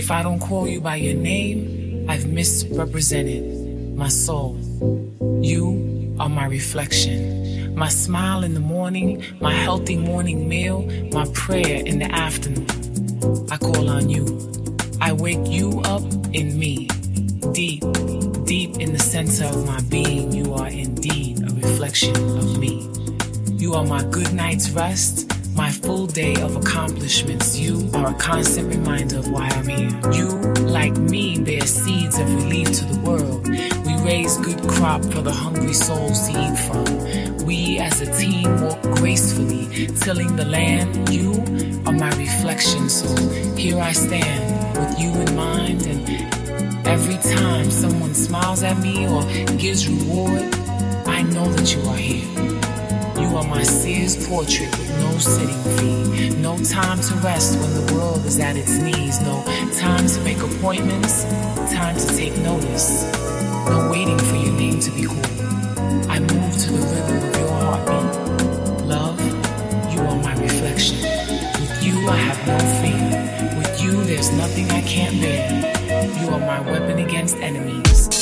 If I don't call you by your name, I've misrepresented my soul. You are my reflection. My smile in the morning, my healthy morning meal, my prayer in the afternoon. I call on you. I wake you up in me. Deep, deep in the center of my being, you are indeed a reflection of me. You are my good night's rest accomplishments, you are a constant reminder of why I'm here. You, like me, bear seeds of relief to the world. We raise good crop for the hungry souls to eat from. We as a team walk gracefully, tilling the land. You are my reflection, so here I stand with you in mind. And every time someone smiles at me or gives reward, I know that you are here. You are my Sears portrait with no sitting fee. No time to rest when the world is at its knees. No time to make appointments. Time to take notice. No waiting for your name to be called. I move to the rhythm of your heartbeat. Love, you are my reflection. With you, I have no fear. With you, there's nothing I can't bear. You are my weapon against enemies.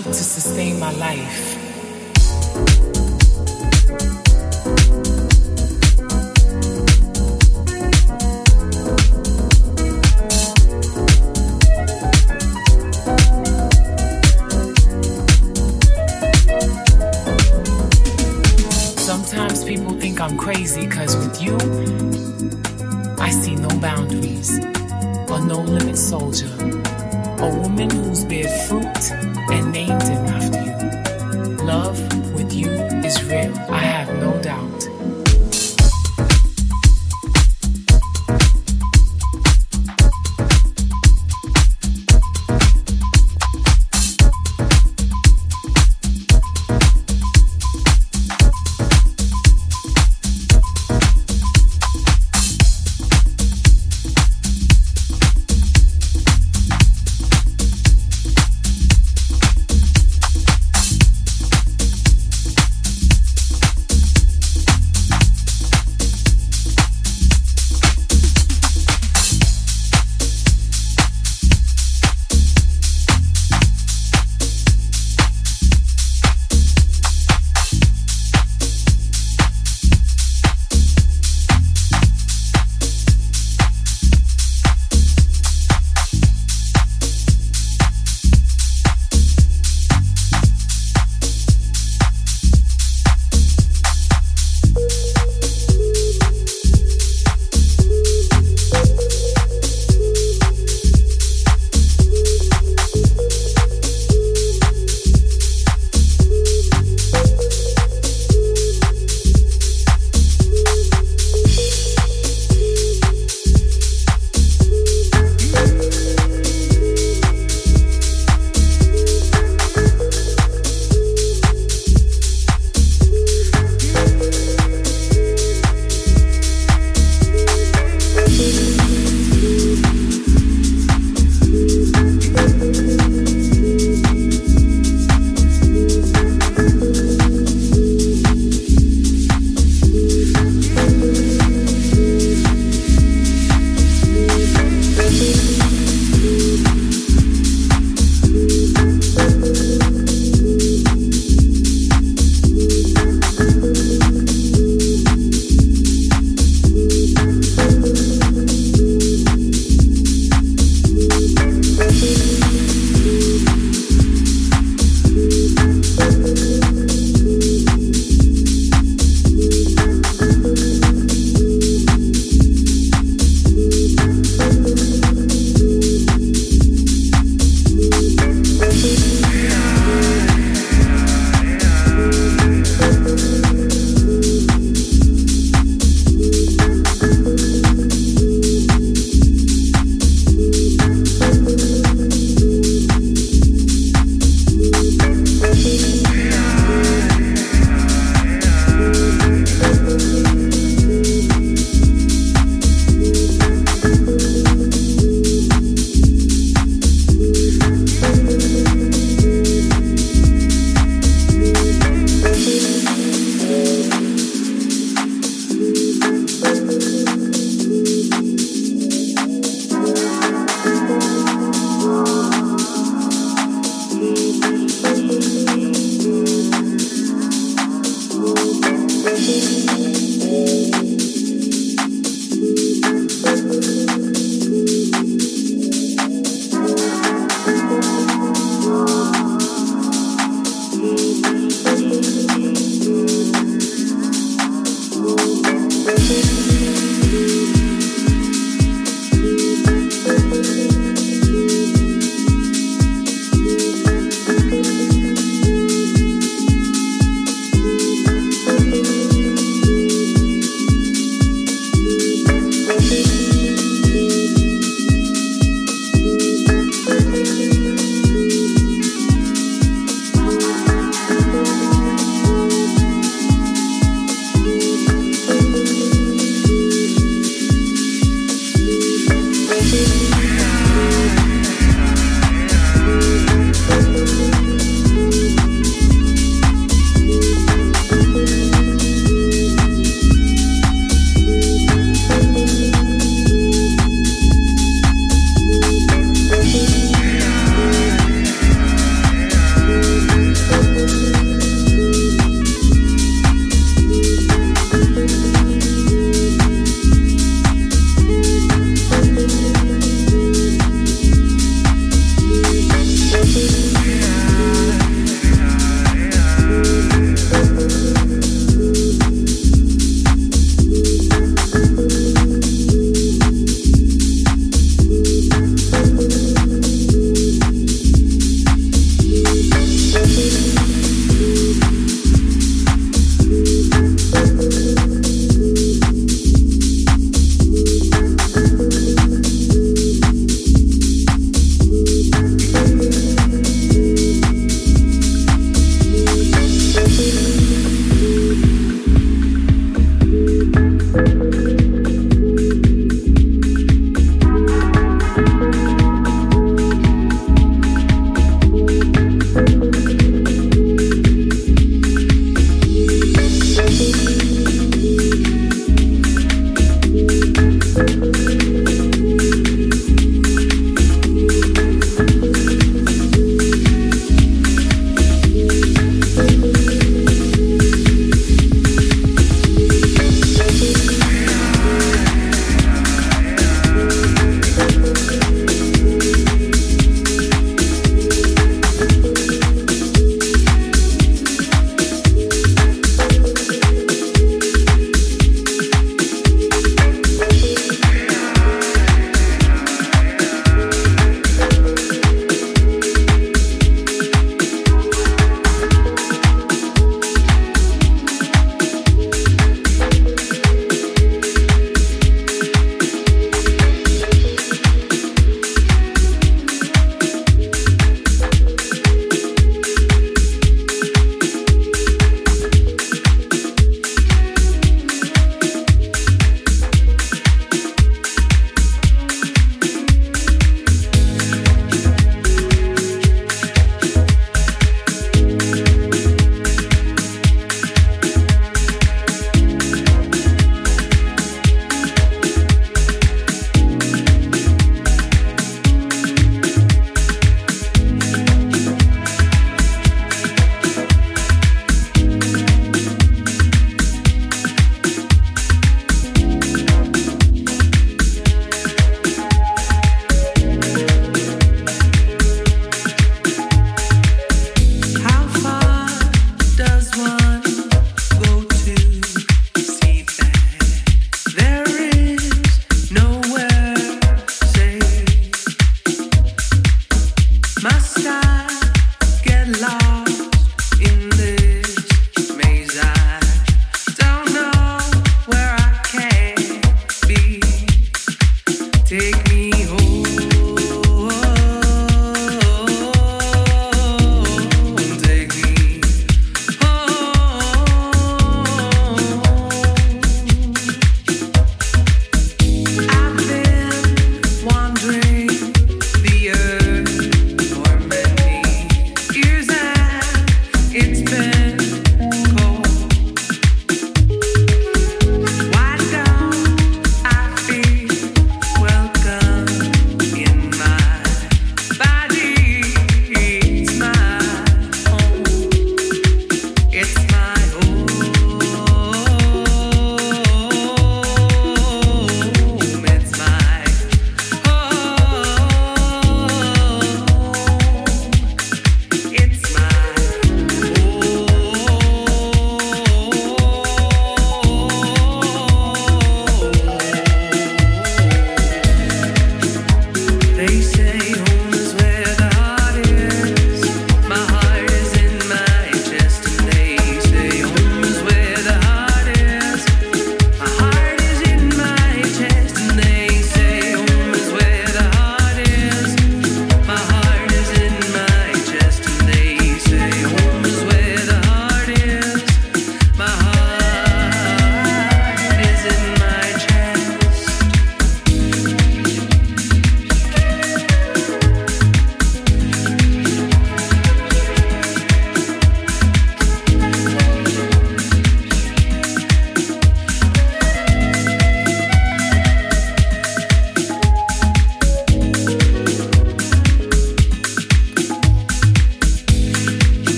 To sustain my life.